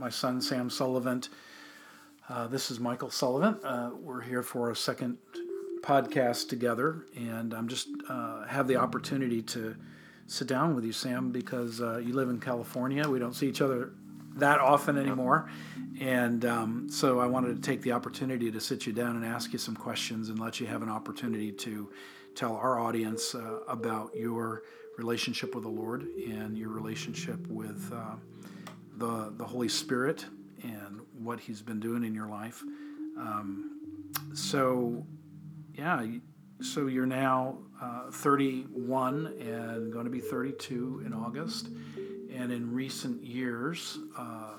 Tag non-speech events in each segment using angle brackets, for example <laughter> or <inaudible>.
my son Sam Sullivant. Uh, this is Michael Sullivant. Uh, we're here for a second podcast together, and I'm just uh, have the opportunity to sit down with you, Sam, because uh, you live in California. We don't see each other that often anymore, and um, so I wanted to take the opportunity to sit you down and ask you some questions and let you have an opportunity to tell our audience uh, about your relationship with the Lord and your relationship with uh, the the Holy Spirit and what He's been doing in your life. Um, so, yeah, so you're now uh, 31 and going to be 32 in August. And in recent years, uh,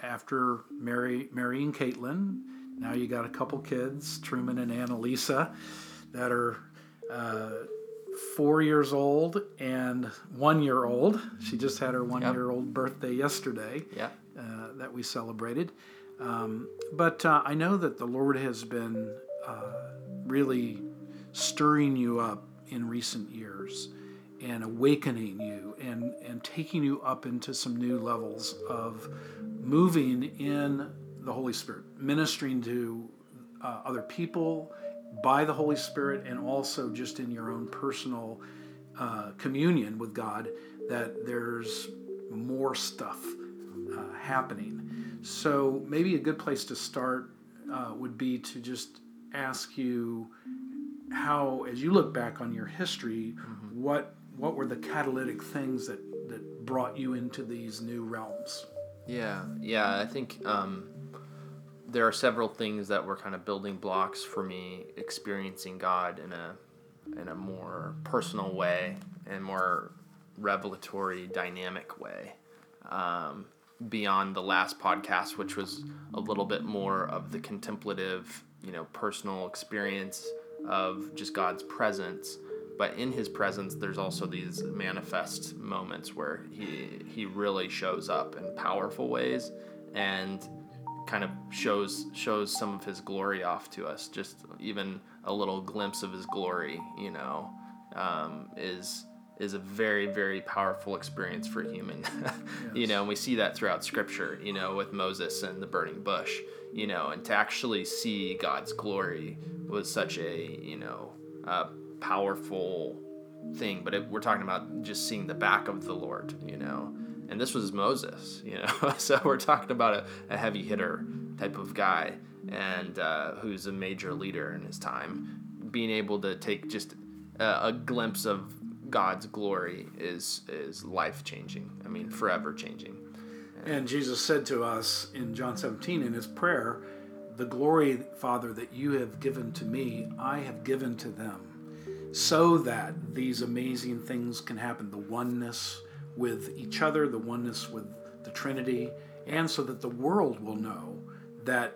after Mary, and Caitlin, now you got a couple kids, Truman and Annalisa, that are uh, four years old and one year old. She just had her one yep. year old birthday yesterday yeah. uh, that we celebrated. Um, but uh, I know that the Lord has been uh, really stirring you up in recent years and awakening you and, and taking you up into some new levels of moving in the Holy Spirit, ministering to uh, other people by the Holy Spirit and also just in your own personal uh, communion with God, that there's more stuff uh, happening. So maybe a good place to start uh, would be to just ask you how, as you look back on your history, mm-hmm. what what were the catalytic things that that brought you into these new realms? Yeah, yeah, I think um, there are several things that were kind of building blocks for me experiencing God in a in a more personal way and more revelatory, dynamic way. Um, beyond the last podcast, which was a little bit more of the contemplative, you know, personal experience of just God's presence. But in His presence, there's also these manifest moments where He He really shows up in powerful ways, and kind of shows shows some of his glory off to us. Just even a little glimpse of his glory, you know, um, is is a very very powerful experience for a human. yes. <laughs> You know, and we see that throughout Scripture. You know, with Moses and the burning bush. You know, and to actually see God's glory was such a you know powerful thing. But it, we're talking about just seeing the back of the Lord. You know and this was Moses, you know. <laughs> so we're talking about a, a, heavy hitter type of guy, and uh, who's a major leader in his time. Being able to take just a, a glimpse of God's glory is is life changing. I mean, forever changing. And Jesus said to us in John 17 in his prayer, "The glory, Father, that you have given to me, I have given to them." so that these amazing things can happen the oneness, with each other, the oneness with the Trinity, and so that the world will know that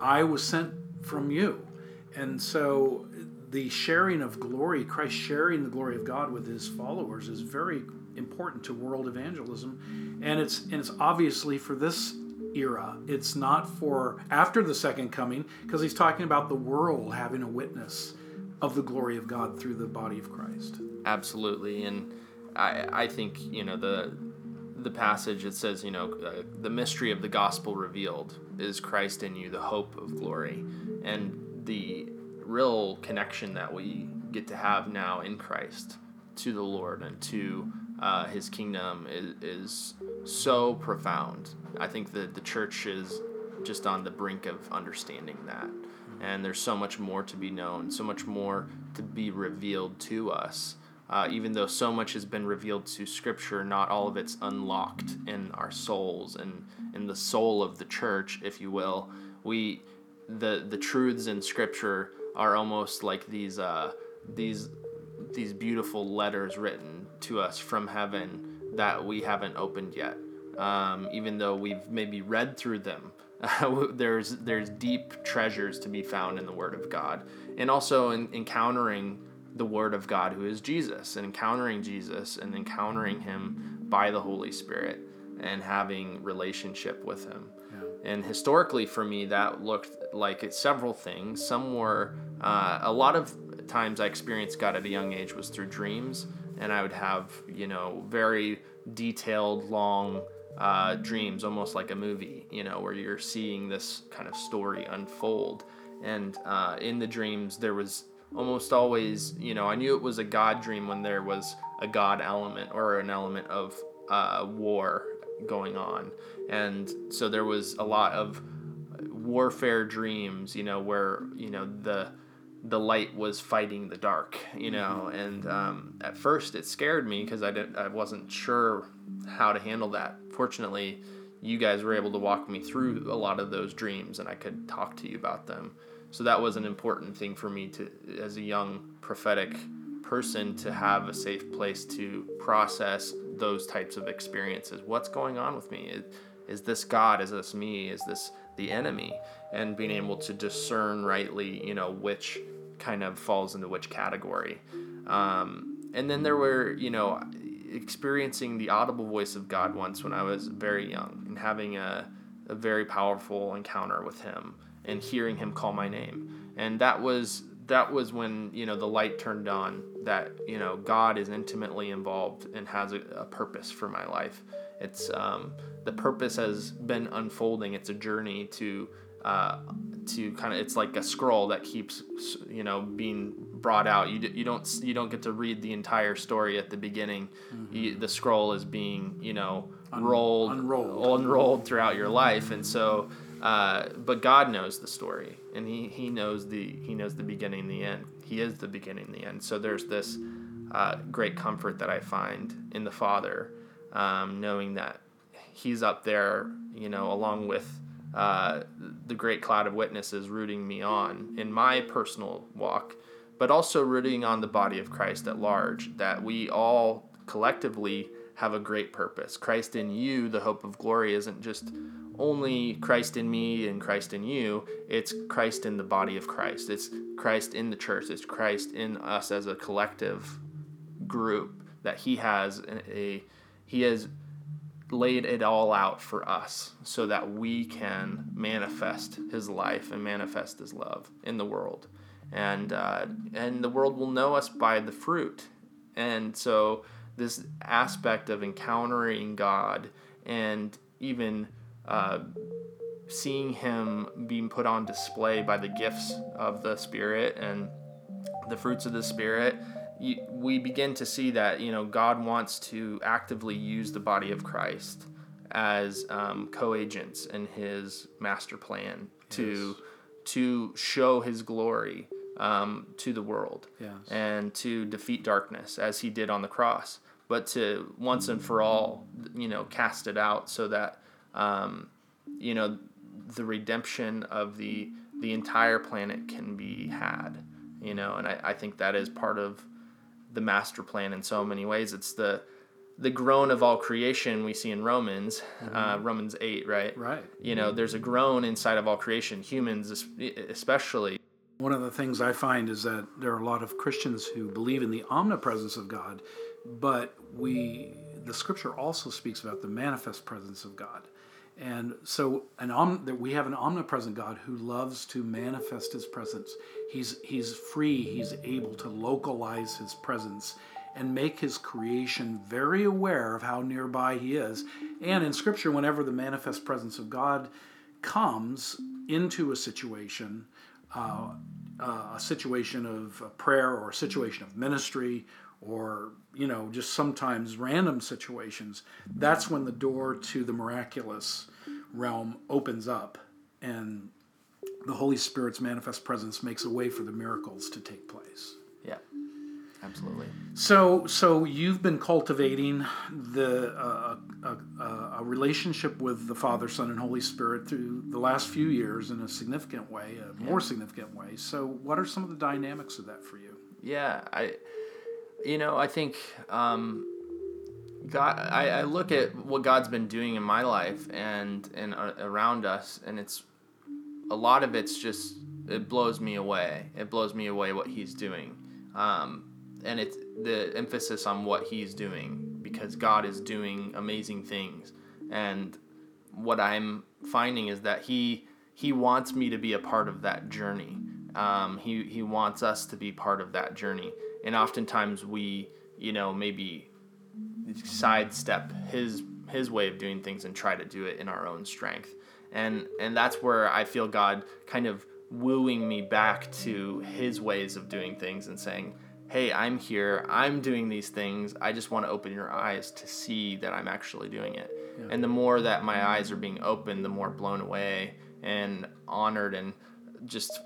I was sent from you. And so the sharing of glory, Christ sharing the glory of God with his followers, is very important to world evangelism. And it's, and it's obviously for this era. It's not for after the second coming, because he's talking about the world having a witness of the glory of God through the body of Christ. Absolutely. And I, I think you know the the passage it says you know uh, the mystery of the gospel revealed is Christ in you the hope of glory and the real connection that we get to have now in Christ to the Lord and to uh, His kingdom is, is so profound. I think that the church is just on the brink of understanding that. And there's so much more to be known, so much more to be revealed to us. Uh, even though so much has been revealed to Scripture, not all of it's unlocked in our souls and in the soul of the church, if you will. We, the the truths in Scripture are almost like these uh, these these beautiful letters written to us from heaven that we haven't opened yet. Um, even though we've maybe read through them, <laughs> there's there's deep treasures to be found in the Word of God, and also in encountering the Word of God, who is Jesus, and encountering Jesus and encountering Him by the Holy Spirit and having relationship with Him. Yeah. And historically, for me, that looked like it's several things. Some were uh, a lot of times I experienced God at a young age was through dreams, and I would have you know very detailed, long uh, dreams, almost like a movie, you know, where you're seeing this kind of story unfold. And uh, in the dreams, there was almost always, you know, I knew it was a God dream when there was a God element or an element of uh, war going on. And so there was a lot of warfare dreams, you know, where, you know, the the light was fighting the dark, you know, and um, at first it scared me because I didn't, I wasn't sure how to handle that. Fortunately, you guys were able to walk me through a lot of those dreams, and I could talk to you about them. So that was an important thing for me to, as a young prophetic person, to have a safe place to process those types of experiences. What's going on with me? Is, is this God? Is this me? Is this the enemy? And being able to discern rightly, you know, which kind of falls into which category. Um, and then there were, you know, experiencing the audible voice of God once when I was very young and having a, a very powerful encounter with Him and hearing Him call my name. And that was that was when you know the light turned on that you know God is intimately involved and has a, a purpose for my life. It's um, the purpose has been unfolding. It's a journey to uh, to kind of it's like a scroll that keeps you know being brought out you, you don't you don't get to read the entire story at the beginning mm-hmm. you, the scroll is being you know Un- rolled unrolled unrolled throughout your life and so uh, but God knows the story and he, he knows the he knows the beginning and the end. He is the beginning and the end. So there's this uh, great comfort that I find in the Father um, knowing that he's up there you know along with uh, the great cloud of witnesses rooting me on in my personal walk, but also rooting on the body of Christ at large, that we all collectively have a great purpose. Christ in you, the hope of glory, isn't just only Christ in me and Christ in you, it's Christ in the body of Christ. It's Christ in the church. It's Christ in us as a collective group that he has a he has laid it all out for us so that we can manifest his life and manifest his love in the world and uh, and the world will know us by the fruit and so this aspect of encountering god and even uh, seeing him being put on display by the gifts of the spirit and the fruits of the spirit we begin to see that you know God wants to actively use the body of Christ as um, co-agents in His master plan to yes. to show His glory um, to the world yes. and to defeat darkness as He did on the cross, but to once and for all you know cast it out so that um, you know the redemption of the the entire planet can be had you know and I, I think that is part of the master plan in so many ways. It's the the groan of all creation we see in Romans, mm-hmm. uh, Romans 8, right? Right. You know, there's a groan inside of all creation, humans especially. One of the things I find is that there are a lot of Christians who believe in the omnipresence of God, but we the scripture also speaks about the manifest presence of God. And so an om, that we have an omnipresent God who loves to manifest his presence. He's he's free, he's able to localize his presence and make his creation very aware of how nearby he is. And in scripture whenever the manifest presence of God comes into a situation, uh, uh, a situation of prayer or a situation of ministry or you know just sometimes random situations that's when the door to the miraculous realm opens up and the holy spirit's manifest presence makes a way for the miracles to take place. Yeah absolutely. So so you've been cultivating the uh, a, a, a, relationship with the father son and holy spirit through the last few years in a significant way a more significant way. So what are some of the dynamics of that for you? Yeah i you know, I think um, God. I, I look at what God's been doing in my life and and uh, around us, and it's a lot of it's just it blows me away. It blows me away what He's doing, um, and it's the emphasis on what He's doing because God is doing amazing things, and what I'm finding is that He He wants me to be a part of that journey. Um, he He wants us to be part of that journey and oftentimes we you know maybe sidestep his his way of doing things and try to do it in our own strength. And and that's where I feel God kind of wooing me back to his ways of doing things and saying, "Hey, I'm here. I'm doing these things. I just want to open your eyes to see that I'm actually doing it." Yeah. And the more that my eyes are being opened, the more blown away and honored and just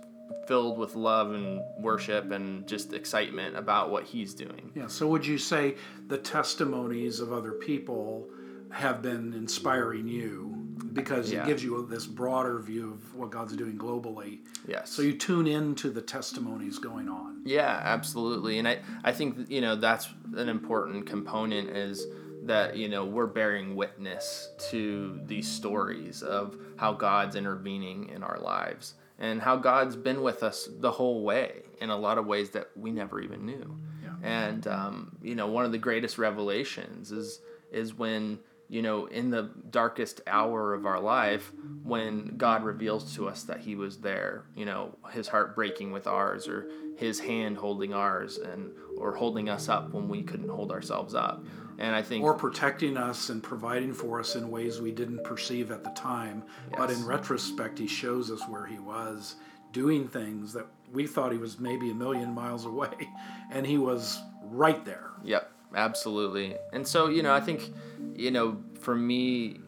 filled with love and worship and just excitement about what he's doing. Yeah. So would you say the testimonies of other people have been inspiring you because yeah. it gives you this broader view of what God's doing globally. Yes. So you tune into the testimonies going on. Yeah, absolutely. And I, I think, you know, that's an important component is that, you know, we're bearing witness to these stories of how God's intervening in our lives and how God's been with us the whole way in a lot of ways that we never even knew. Yeah. And um, you know, one of the greatest revelations is is when you know in the darkest hour of our life when God reveals to us that He was there. You know, His heart breaking with ours, or His hand holding ours, and or holding us up when we couldn't hold ourselves up. And I think or protecting us and providing for us in ways we didn't perceive at the time, yes. but in retrospect, he shows us where he was doing things that we thought he was maybe a million miles away, <laughs> and he was right there. Yep, absolutely. And so you know, I think you know, for me,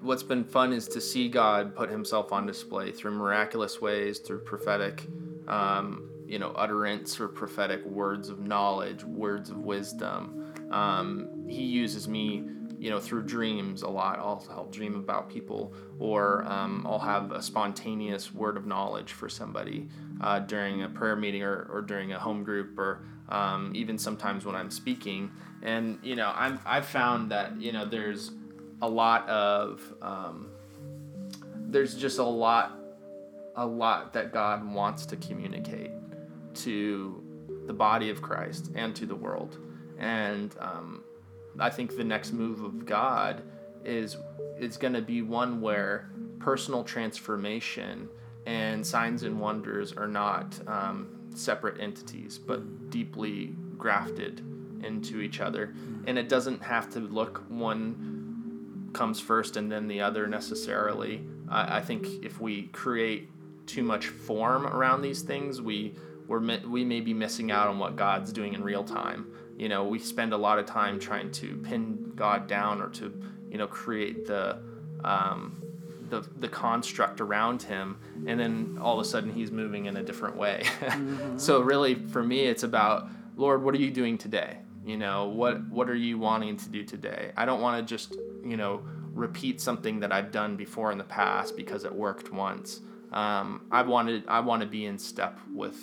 what's been fun is to see God put Himself on display through miraculous ways, through prophetic. Um, you know, utterance or prophetic words of knowledge, words of wisdom, um, he uses me, you know, through dreams a lot. I'll, I'll dream about people, or um, I'll have a spontaneous word of knowledge for somebody uh, during a prayer meeting or, or during a home group, or um, even sometimes when I'm speaking. And you know, I'm I've found that you know there's a lot of um, there's just a lot a lot that God wants to communicate to the body of Christ and to the world. And um, I think the next move of God is it's going to be one where personal transformation and signs and wonders are not um, separate entities, but deeply grafted into each other. And it doesn't have to look one comes first and then the other necessarily. I, I think if we create too much form around these things, we we're, we may be missing out on what God's doing in real time. You know we spend a lot of time trying to pin god down or to you know create the um, the, the construct around him and then all of a sudden he's moving in a different way. <laughs> Mm-hmm. so really for me it's about lord what are you doing today? You know what what are you wanting to do today? I don't want to just you know repeat something that i've done before in the past because it worked once. Um, i wanted i want to be in step with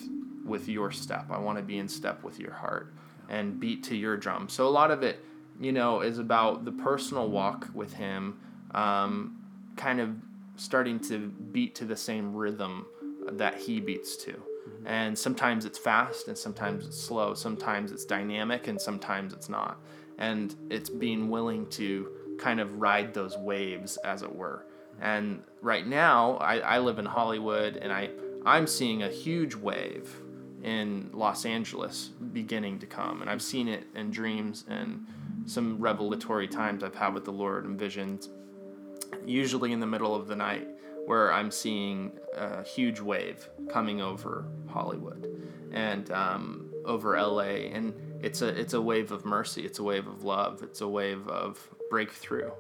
with your step i want to be in step with your heart and beat to your drum. So a lot of it, you know, is about the personal walk with Him, um, kind of starting to beat to the same rhythm that He beats to. Mm-hmm. And sometimes it's fast and sometimes it's slow. Sometimes it's dynamic and sometimes it's not. And it's being willing to kind of ride those waves, as it were. And right now, I, I live in Hollywood and I, I'm seeing a huge wave in Los Angeles beginning to come. And I've seen it in dreams and some revelatory times I've had with the Lord and visions, usually in the middle of the night, where I'm seeing a huge wave coming over Hollywood and um, over LA. And it's a, it's a wave of mercy, it's a wave of love, it's a wave of breakthrough.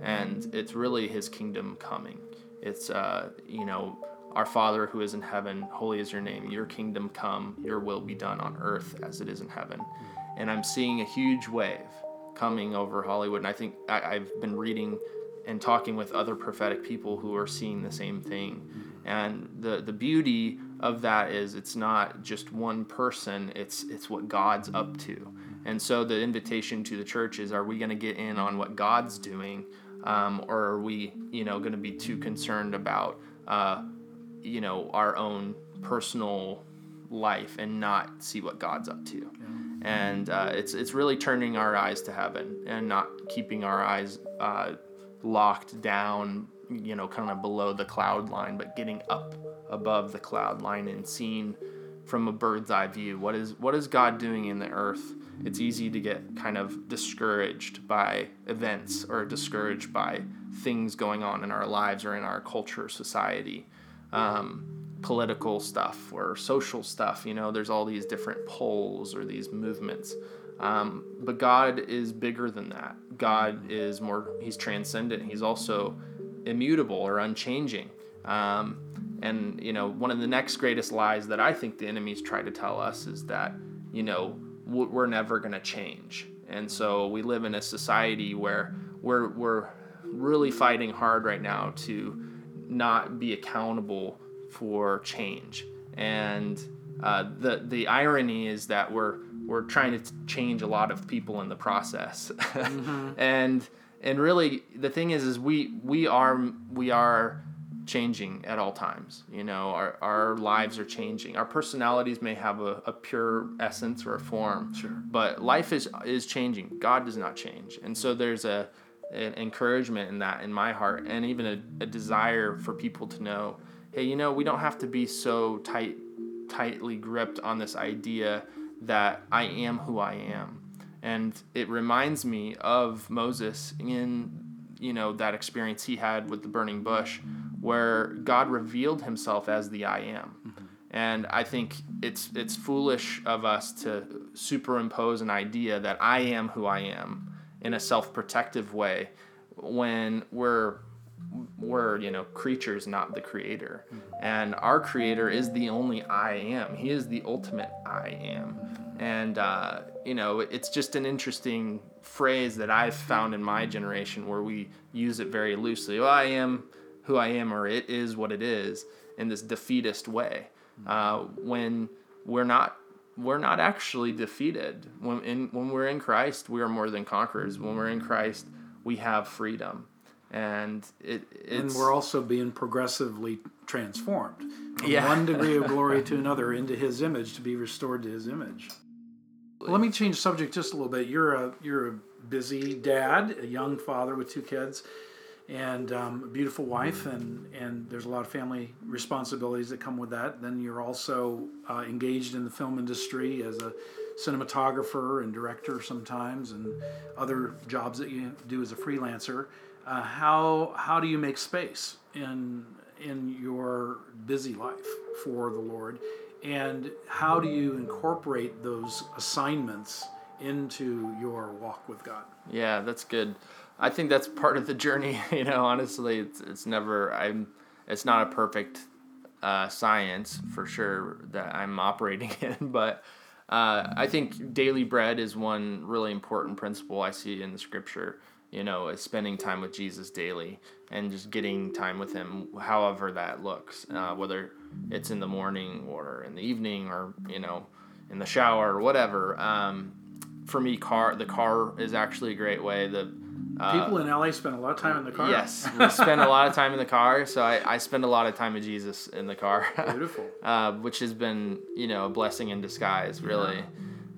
And it's really his kingdom coming. It's, uh, you know, our Father who is in heaven, holy is your name. Your kingdom come, your will be done on earth as it is in heaven. And I'm seeing a huge wave coming over Hollywood. And I think I, have been reading and talking with other prophetic people who are seeing the same thing. And the, the beauty of that is it's not just one person, it's, it's what God's up to. And so the invitation to the church is are we going to get in on what God's doing? Um, or are we, you know, going to be too concerned about uh, you know our own personal life and not see what God's up to. Yeah. And uh, it's it's really turning our eyes to heaven and not keeping our eyes uh, locked down, you know, kind of below the cloud line, but getting up above the cloud line and seeing from a bird's eye view. What is what is God doing in the earth? It's easy to get kind of discouraged by events or discouraged by things going on in our lives or in our culture, or society, um, political stuff or social stuff. You know, there's all these different poles or these movements. Um, but God is bigger than that. God is more, He's transcendent. He's also immutable or unchanging. Um, and, you know, one of the next greatest lies that I think the enemies try to tell us is that, you know, we're never going to change. And so we live in a society where we're, we're really fighting hard right now to not be accountable for change. And uh, the, the irony is that we're, we're trying to change a lot of people in the process. Mm-hmm. <laughs> and, and really the thing is, is we, we are, we are changing at all times. You know, our, our lives are changing. Our personalities may have a, a pure essence or a form, sure. but life is is changing. God does not change, and so there's a an encouragement in that in my heart, and even a, a desire for people to know, hey, you know, we don't have to be so tight tightly gripped on this idea that I am who I am. And it reminds me of Moses in you know that experience he had with the burning bush where God revealed himself as the I am. Mm-hmm. And I think it's it's foolish of us to superimpose an idea that I am who I am in a self-protective way when we're we're you know creatures not the creator mm-hmm. and our creator is the only i am he is the ultimate i am mm-hmm. and uh, you know it's just an interesting phrase that i've found in my generation where we use it very loosely well i am who I am or it is what it is in this defeatist way. Uh, when we're not we're not actually defeated. When in when we're in Christ, we are more than conquerors. When we're in Christ, we have freedom, and it and we're also being progressively transformed from yeah. one <laughs> degree of glory to another into His image to be restored to His image. Let me change subject just a little bit. You're a you're a busy dad, a young father with two kids and um, a beautiful wife, and, and there's a lot of family responsibilities that come with that. Then you're also uh, engaged in the film industry as a cinematographer and director sometimes, and other jobs that you do as a freelancer. Uh, how how do you make space in in your busy life for the Lord, and how do you incorporate those assignments into your walk with God? Yeah, that's good. I think that's part of the journey. <laughs> You know, honestly, it's it's never I'm. It's not a perfect uh, science for sure that I'm operating <laughs> in, but uh, I think daily bread is one really important principle I see in the scripture. You know, is spending time with Jesus daily and just getting time with Him, however that looks, uh, whether it's in the morning or in the evening or you know, in the shower or whatever. Um, for me, car the car is actually a great way. The People in LA spend a lot of time in the car. Yes, <laughs> we spend a lot of time in the car. So I, I spend a lot of time with Jesus in the car. <laughs> Beautiful. uh, which has been you know a blessing in disguise, really. Yeah.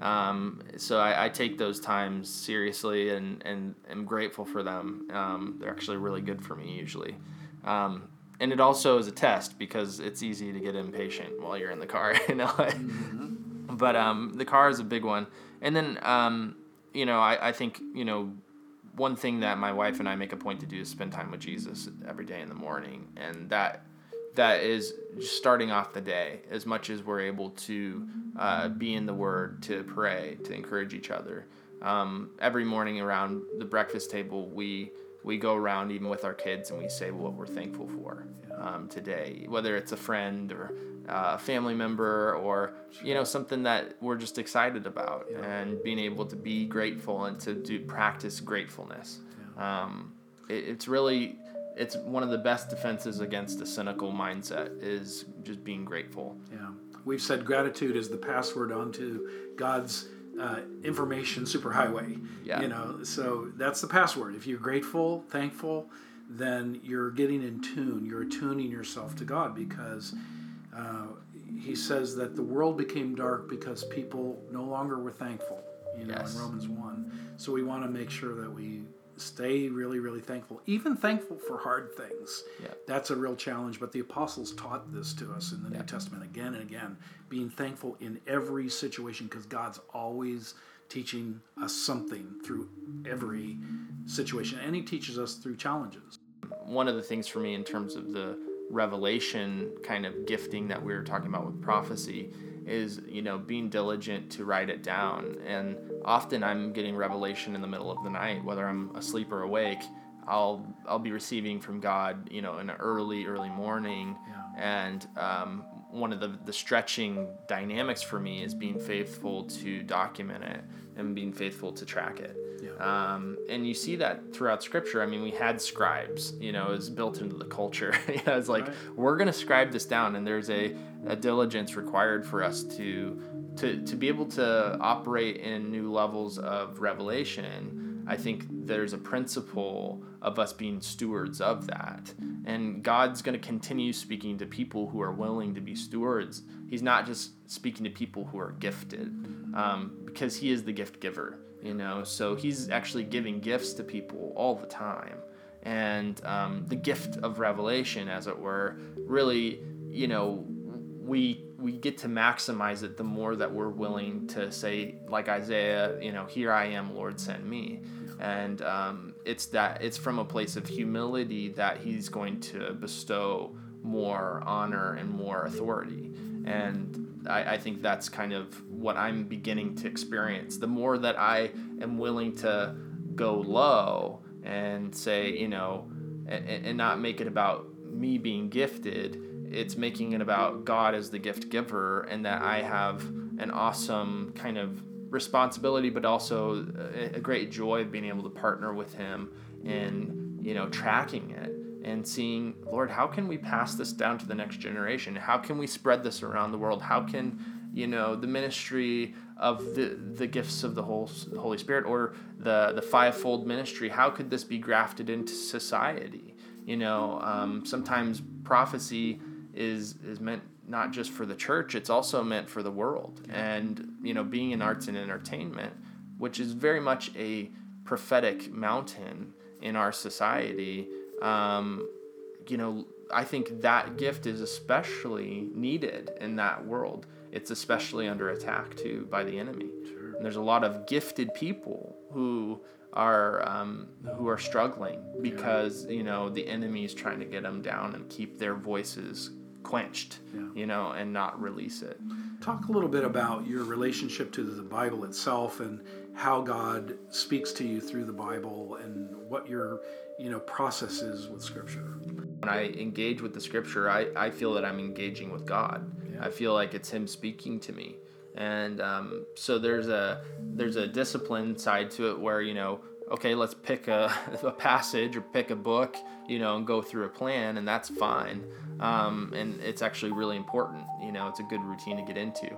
Um, so I, I, take those times seriously and and am grateful for them. Um, they're actually really good for me usually. Um, and it also is a test because it's easy to get impatient while you're in the car <laughs> in LA. Mm-hmm. But um, the car is a big one. And then um, you know I, I think you know one thing that my wife and I make a point to do is spend time with Jesus every day in the morning, and that that is starting off the day as much as we're able to uh, be in the Word, to pray, to encourage each other. Um, every morning around the breakfast table, we we go around even with our kids and we say what we're thankful for um, today, whether it's a friend or uh, a family member or you know something that we're just excited about yeah. and being able to be grateful and to do practice gratefulness yeah. um, it, it's really it's one of the best defenses against a cynical mindset is just being grateful yeah we've said gratitude is the password onto god's uh, information superhighway yeah. you know so that's the password if you're grateful thankful then you're getting in tune you're attuning yourself to god because uh, he says that the world became dark because people no longer were thankful, you know, yes. in Romans 1. So we want to make sure that we stay really, really thankful. Even thankful for hard things. Yeah. That's a real challenge. But the apostles taught this to us in the New Testament again and again, being thankful in every situation because God's always teaching us something through every situation, and He teaches us through challenges. One of the things for me in terms of the revelation kind of gifting that we were talking about with prophecy is you know being diligent to write it down and often i'm getting revelation in the middle of the night whether i'm asleep or awake i'll i'll be receiving from god you know in an early early morning Yeah. and um, one of the the stretching dynamics for me is being faithful to document it and being faithful to track it. Um, and you see that throughout scripture. I mean, we had scribes, you know, it's built into the culture. <laughs> you know, it's like, Right. we're going to scribe this down, and there's a, a diligence required for us to, to, to be able to operate in new levels of revelation. I think there's a principle of us being stewards of that. And God's going to continue speaking to people who are willing to be stewards. He's not just speaking to people who are gifted, um, because He is the gift giver you know? So he's actually giving gifts to people all the time. And um, the gift of revelation as it were really you know we we get to maximize it the more that we're willing to say like isaiah you know here i am lord send me. And um, it's that it's from a place of humility that he's going to bestow more honor and more authority. And I, I think that's kind of what I'm beginning to experience. The more that I am willing to go low and say, you know, and, and not make it about me being gifted, it's making it about God as the gift giver and that I have an awesome kind of responsibility, but also a, a great joy of being able to partner with Him in, you know, tracking it and seeing, Lord, how can we pass this down to the next generation? How can we spread this around the world? How can, you know, the ministry of the, the gifts of the whole Holy Spirit or the, the fivefold ministry, how could this be grafted into society? You know, um, sometimes prophecy is, is meant not just for the church, it's also meant for the world. And, you know, being in arts and entertainment, which is very much a prophetic mountain in our society, um, you know, I think that gift is especially needed in that world. It's especially under attack too by the enemy. Sure. And there's a lot of gifted people who are um, who are struggling because you know the enemy is trying to get them down and keep their voices quenched, Yeah. you know, and not release it. Talk a little bit about your relationship to the Bible itself and how God speaks to you through the Bible and what your you know process is with Scripture. when I engage with the scripture, I, I feel that I'm engaging with God. Yeah. I feel like it's Him speaking to me, and um, so there's a there's a discipline side to it where you know, okay, let's pick a, <laughs> a passage or pick a book, you know, and go through a plan, and that's fine. Um, and it's actually really important. You know, it's a good routine to get into.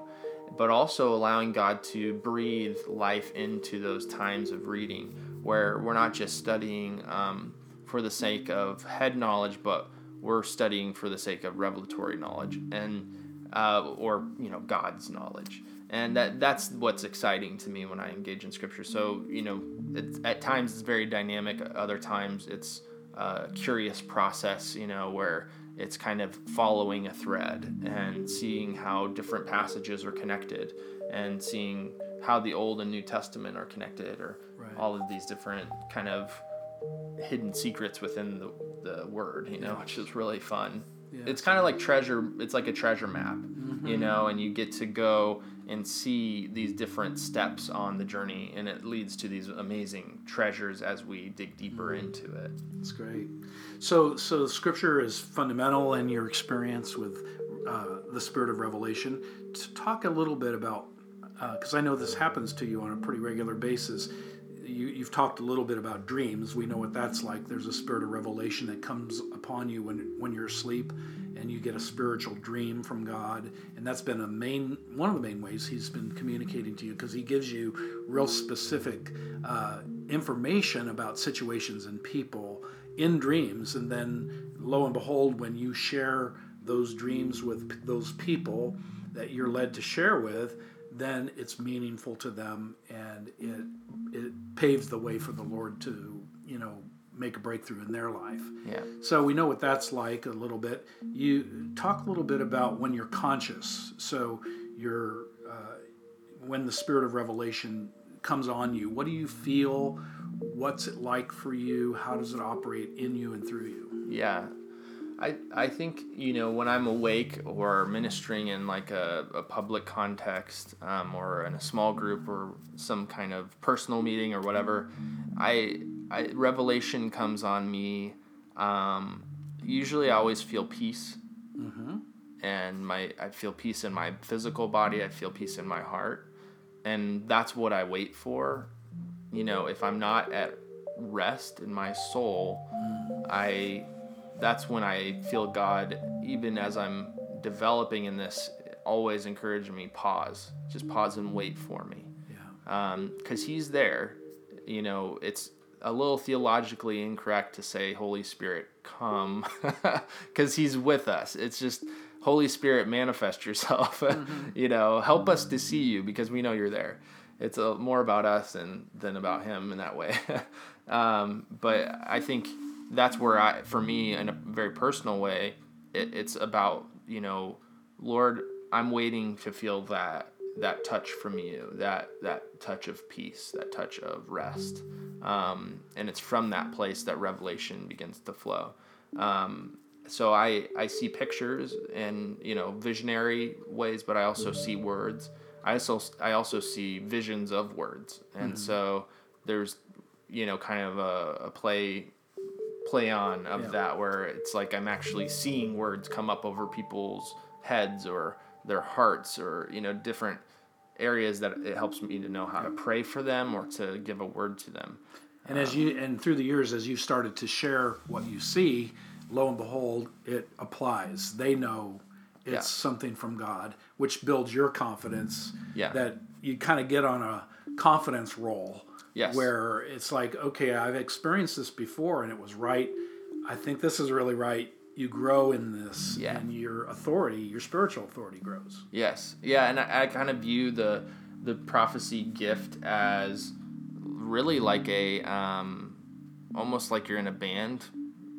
But also allowing God to breathe life into those times of reading, where we're not just studying. Um, for the sake of head knowledge, but we're studying for the sake of revelatory knowledge and uh, or you know God's knowledge. And that that's what's exciting to me when I engage in scripture. So you know, at times it's very dynamic. Other times it's a curious process. You know, where it's kind of following a thread and seeing how different passages are connected and seeing how the Old and New Testament are connected, or Right. all of these different kind of hidden secrets within the, the word, you know, which is really fun. Yeah, it's kind of like treasure, it's like a treasure map, Mm-hmm. you know, and you get to go and see these different steps on the journey, and it leads to these amazing treasures as we dig deeper Mm-hmm. into it. That's great. So, so Scripture is fundamental in your experience with uh, the Spirit of Revelation. To talk a little bit about, because I know this happens to you on a pretty regular basis. You, you've talked a little bit about dreams. We know what that's like. There's a spirit of revelation that comes upon you when when you're asleep, and you get a spiritual dream from God. And that's been a main one of the main ways He's been communicating to you because He gives you real specific uh, information about situations and people in dreams. And then, lo and behold, when you share those dreams with those people that you're led to share with, then it's meaningful to them and it it paves the way for the Lord to you know, make a breakthrough in their life. Yeah. So we know what that's like a little bit. You talk a little bit about when you're conscious. So you're uh, when the spirit of revelation comes on you. What do you feel? What's it like for you? How does it operate in you and through you? Yeah. I, I think you know when I'm awake or ministering in like a, a public context um, or in a small group or some kind of personal meeting or whatever, I, I revelation comes on me. Um, usually, I always feel peace, and my I feel peace in my physical body. I feel peace in my heart, and that's what I wait for. You know, if I'm not at rest in my soul, I that's when I feel God, even as I'm developing in this, always encouraging me pause, just pause and wait for me, Yeah. Um, because He's there. You know, it's a little theologically incorrect to say Holy Spirit come, <laughs> because He's with us. It's just Holy Spirit manifest yourself. <laughs> Mm-hmm. you know, help us to mm-hmm. see you because we know you're there. It's a, more about us than than about Him in that way. <laughs> um, but I think that's where I, for me, in a very personal way, it, it's about you know, Lord, I'm waiting to feel that that touch from you, that that touch of peace, that touch of rest, um, and it's from that place that revelation begins to flow. Um, so I I see pictures and you know visionary ways, but I also see words. I also I also see visions of words, and so there's you know kind of a, a play play on of Yeah. that where it's like I'm actually seeing words come up over people's heads or their hearts or you know different areas that it helps me to know how to pray for them or to give a word to them. And as um, you and through the years, as you started to share what you see, lo and behold, it applies. They know it's Yeah. something from God, which builds your confidence. Yeah. That you kind of get on a confidence roll. Yes. Where it's like, okay, I've experienced this before, and it was right. I think this is really right. You grow in this, Yeah. and your authority, your spiritual authority, grows. Yes, yeah, and I, I kind of view the the prophecy gift as really like a um, almost like you're in a band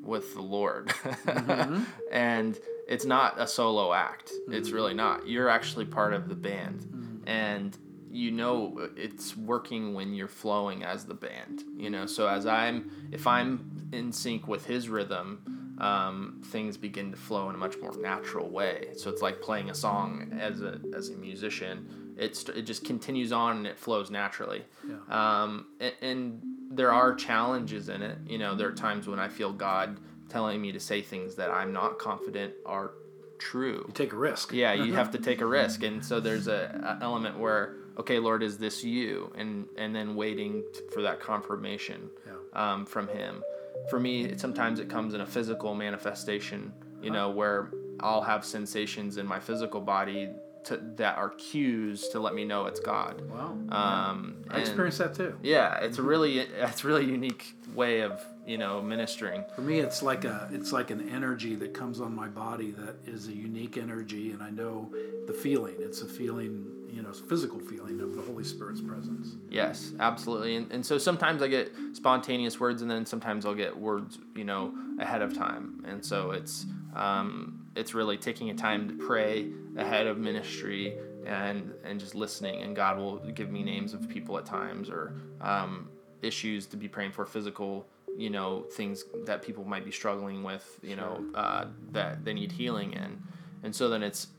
with the Lord, mm-hmm. <laughs> and it's not a solo act. It's mm-hmm. really not. You're actually part of the band, mm-hmm. and you know it's working when you're flowing as the band. You know, so as I'm, if I'm in sync with His rhythm, um, things begin to flow in a much more natural way. So it's like playing a song as a as a musician. It's it just continues on and it flows naturally. Yeah. Um, and, and there are challenges in it. You know, there are times when I feel God telling me to say things that I'm not confident are true. You take a risk. Yeah, you have to <laughs> take a risk, and so there's a, a element where, okay, Lord, is this you? And and then waiting for that confirmation Yeah. um, from Him. For me, it- sometimes it comes in a physical manifestation. You know, where I'll have sensations in my physical body to, that are cues to let me know it's God. Wow. Um, I experienced that too. Yeah, it's a really it's really unique way of you know ministering. For me, it's like a it's like an energy that comes on my body that is a unique energy, and I know the feeling. It's a feeling, you know, physical feeling of the Holy Spirit's presence. Yes, absolutely. And, and so sometimes I get spontaneous words, and then sometimes I'll get words, you know, ahead of time. And so it's um, it's really taking a time to pray ahead of ministry and and just listening. And God will give me names of people at times or um, issues to be praying for, physical, you know, things that people might be struggling with, you know, uh, that they need healing in. And so then it's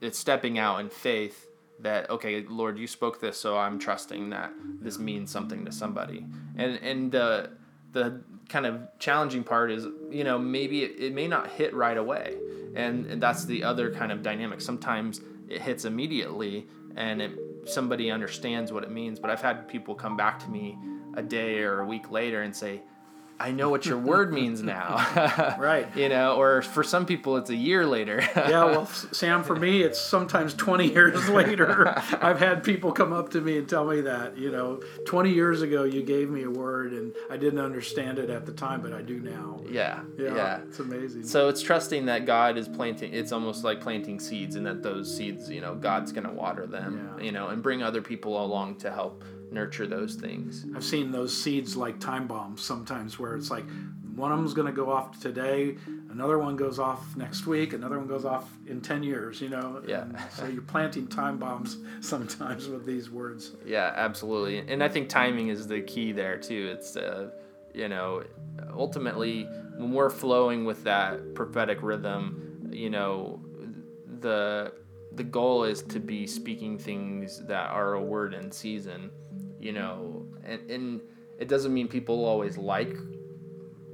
it's stepping out in faith that okay lord you spoke this so i'm trusting that this means something to somebody. And and the the kind of challenging part is you know maybe it, it may not hit right away. And, and that's the other kind of dynamic. Sometimes it hits immediately and it, somebody understands what it means. But i've had people come back to me a day or a week later and say i know what your word means now <laughs> Right. <laughs> you know or for some people it's a year later Yeah, well, <laughs> Sam, for me, it's sometimes 20 years later. I've had people come up to me and tell me that, you know, 20 years ago you gave me a word and I didn't understand it at the time, but I do now. yeah Yeah, yeah it's amazing. So it's trusting that God is planting. It's almost like planting seeds, and that those seeds, you know, God's gonna water them, Yeah. you know, and bring other people along to help nurture those things. I've seen those seeds like time bombs sometimes, where it's like one of them's going to go off today, another one goes off next week, another one goes off in 10 years, you know? Yeah. And so you're planting time bombs <laughs> sometimes with these words. Yeah, absolutely. And I think timing is the key there too. It's, uh, you know, ultimately when we're flowing with that prophetic rhythm, you know, the the goal is to be speaking things that are a word in season, you know, and, and it doesn't mean people always like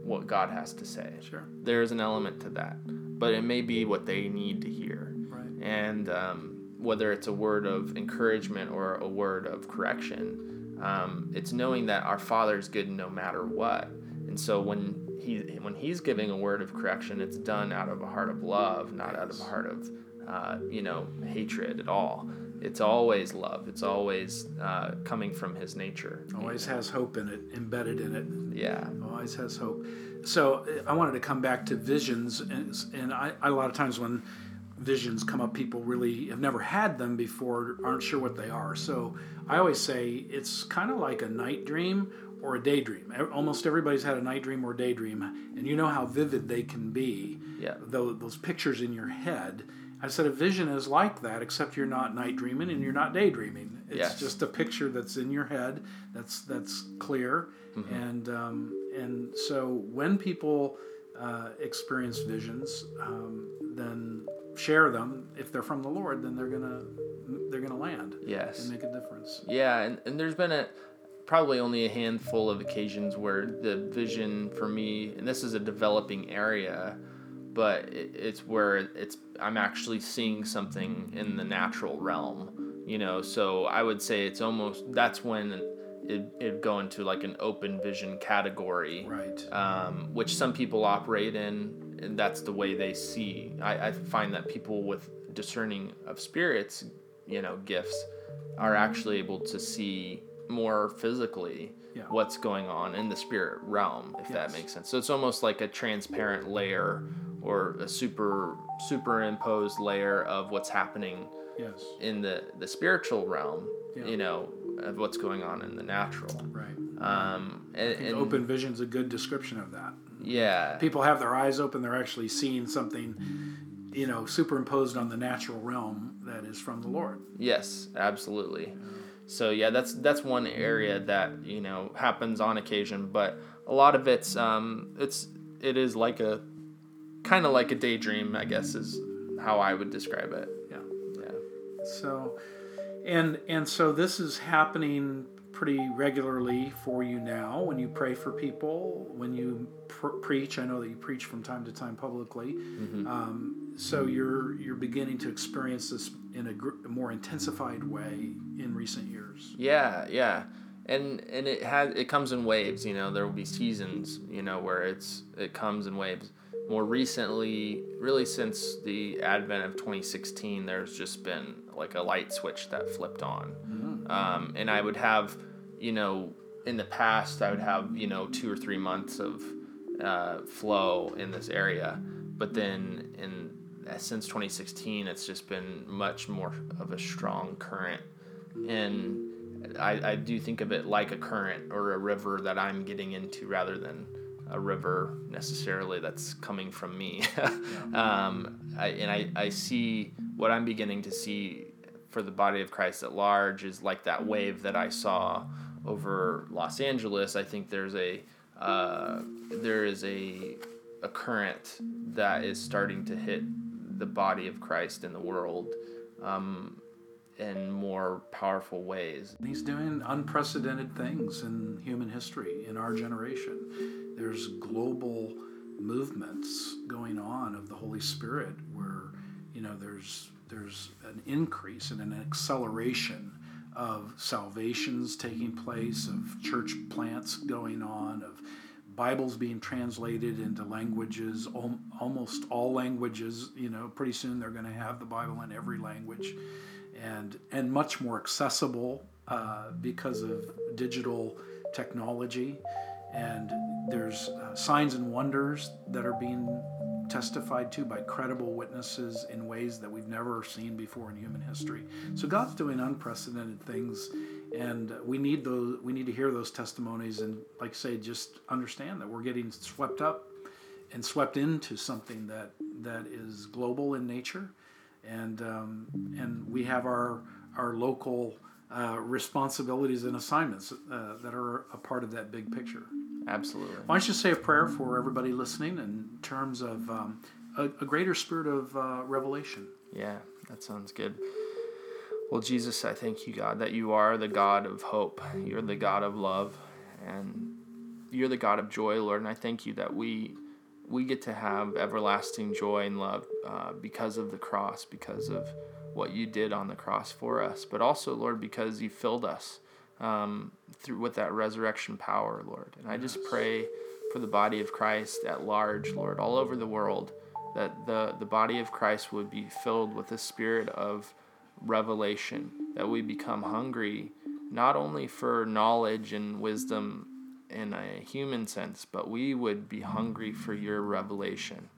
what God has to say. Sure. There's an element to that, but it may be what they need to hear. Right. And um, whether it's a word of encouragement or a word of correction, um, it's knowing that our Father is good no matter what. And so when he when he's giving a word of correction, it's done out of a heart of love, not out of a heart of uh, you know hatred at all. It's always love. It's always uh, coming from his nature. Always has hope in it, embedded in it. Yeah. Always has hope. So I wanted to come back to visions, and, and I, I, a lot of times when visions come up, people really have never had them before, aren't sure what they are. So I always say it's kind of like a night dream or a daydream. Almost everybody's had a night dream or daydream, and you know how vivid they can be. Yeah. Those, those pictures in your head. I said a vision is like that, except you're not night dreaming and you're not daydreaming. It's Yes. just a picture that's in your head, that's that's clear, Mm-hmm. and um, and so when people uh, experience visions, um, then share them. If they're from the Lord, then they're gonna they're gonna land Yes. and make a difference. Yeah, and, and there's been a probably only a handful of occasions where the vision for me, and this is a developing area, but it, it's where it's I'm actually seeing something in the natural realm, you know. So I would say it's almost that's when it it'd go into like an open vision category, Right. um, which some people operate in, and that's the way they see. I, I find that people with discerning of spirits, you know, gifts, are actually able to see more physically Yeah. what's going on in the spirit realm, if that makes sense. So it's almost like a transparent layer or a super superimposed layer of what's happening Yes. in the the spiritual realm, Yeah. you know, of what's going on in the natural. Right. Um, and, and open vision's a good description of that. yeah, People have their eyes open; they're actually seeing something, you know, superimposed on the natural realm that is from the Lord. Yes, absolutely. So yeah, that's that's one area that you know happens on occasion, but a lot of it's um, it's it is like a kind of like a daydream, I guess is how I would describe it. Yeah. Yeah. So, and and so this is happening pretty regularly for you now when you pray for people, when you pr- preach. I know that you preach from time to time publicly. Um, so you're you're beginning to experience this in a, gr- a more intensified way in recent years. Yeah, yeah. And and it has it comes in waves, you know, there will be seasons, you know, where it's it comes in waves. More recently, really since the advent of 2016, there's just been like a light switch that flipped on. Um, and I would have, you know, in the past, I would have, you know, two or three months of uh, flow in this area. But then in since 2016, it's just been much more of a strong current. And I, I do think of it like a current or a river that I'm getting into rather than a river necessarily that's coming from me. <laughs> um, I, and I, I see what I'm beginning to see for the body of Christ at large is like that wave that I saw over Los Angeles. I think there's a uh, there is a a current that is starting to hit the body of Christ in the world um, in more powerful ways. He's doing unprecedented things in human history in our generation. There's global movements going on of the Holy Spirit where you know there's there's an increase and an acceleration of salvations taking place, of church plants going on, of Bibles being translated into languages, almost all languages. You know, pretty soon they're going to have the Bible in every language, and and much more accessible uh, because of digital technology. And there's uh, signs and wonders that are being testified to by credible witnesses in ways that we've never seen before in human history. So God's doing unprecedented things and we need those. We need to hear those testimonies, and like I say, just understand that we're getting swept up and swept into something that that is global in nature, and um, and we have our our local uh, responsibilities and assignments uh, that are a part of that big picture. Absolutely. Why don't you say a prayer for everybody listening in terms of um, a, a, greater spirit of uh, revelation? Yeah, that sounds good. Well, Jesus, I thank you, God, that you are the God of hope. You're the God of love, and you're the God of joy, Lord. And I thank you that we we get to have everlasting joy and love uh, because of the cross, because of what you did on the cross for us, but also, Lord, because you filled us um, through with that resurrection power, Lord. And I just pray for the body of Christ at large, Lord, all over the world, that the, the body of Christ would be filled with the spirit of revelation, that we become hungry not only for knowledge and wisdom in a human sense, but we would be hungry for your revelation.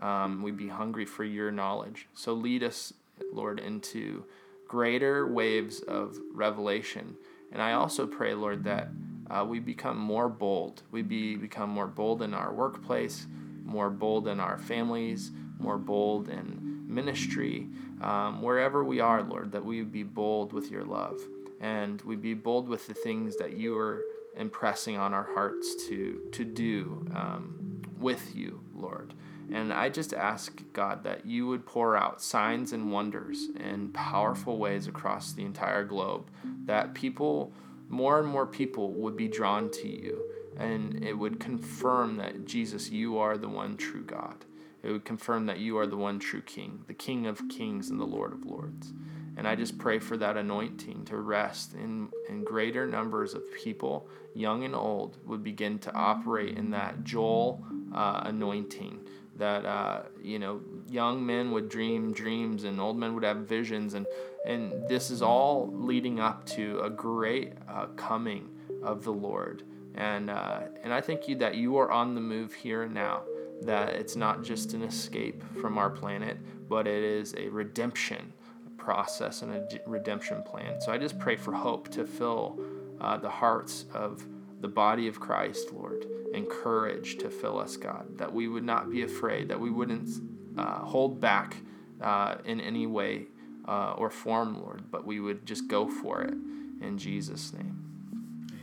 Um, we'd be hungry for your knowledge. So lead us, Lord, into greater waves of revelation and I also pray, Lord, that uh, we become more bold. We be, become more bold in our workplace, more bold in our families, more bold in ministry, um, wherever we are, Lord, that we be bold with your love. And we be bold with the things that you are impressing on our hearts to, to do um, with you, Lord. And I just ask, God, that you would pour out signs and wonders in powerful ways across the entire globe, that people, more and more people, would be drawn to you. And it would confirm that, Jesus, you are the one true God. It would confirm that you are the one true King, the King of kings and the Lord of lords. And I just pray for that anointing to rest in, in greater numbers of people, young and old, would begin to operate in that Joel uh, anointing that uh, you know young men would dream dreams and old men would have visions. And and this is all leading up to a great uh, coming of the Lord. And uh, and I thank you that you are on the move here and now that it's not just an escape from our planet but it is a redemption process and a redemption plan. So I just pray for hope to fill uh, the hearts of the body of Christ Lord and courage to fill us, God, that we would not be afraid, that we wouldn't uh, hold back uh, in any way uh, or form, Lord, but we would just go for it in Jesus' name.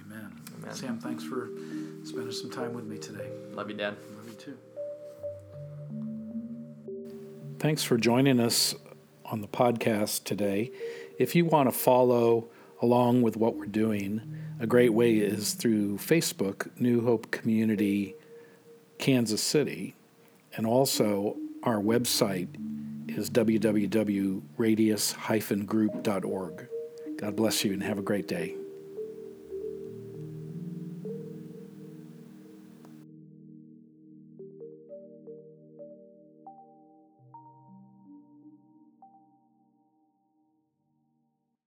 Amen. Amen. Sam, thanks for spending some time with me today. Love you, Dad. Love you too. Thanks for joining us on the podcast today. If you want to follow along with what we're doing, a great way is through Facebook, New Hope Community Kansas City, and also our website is www.radius-group.org. God bless you and have a great day.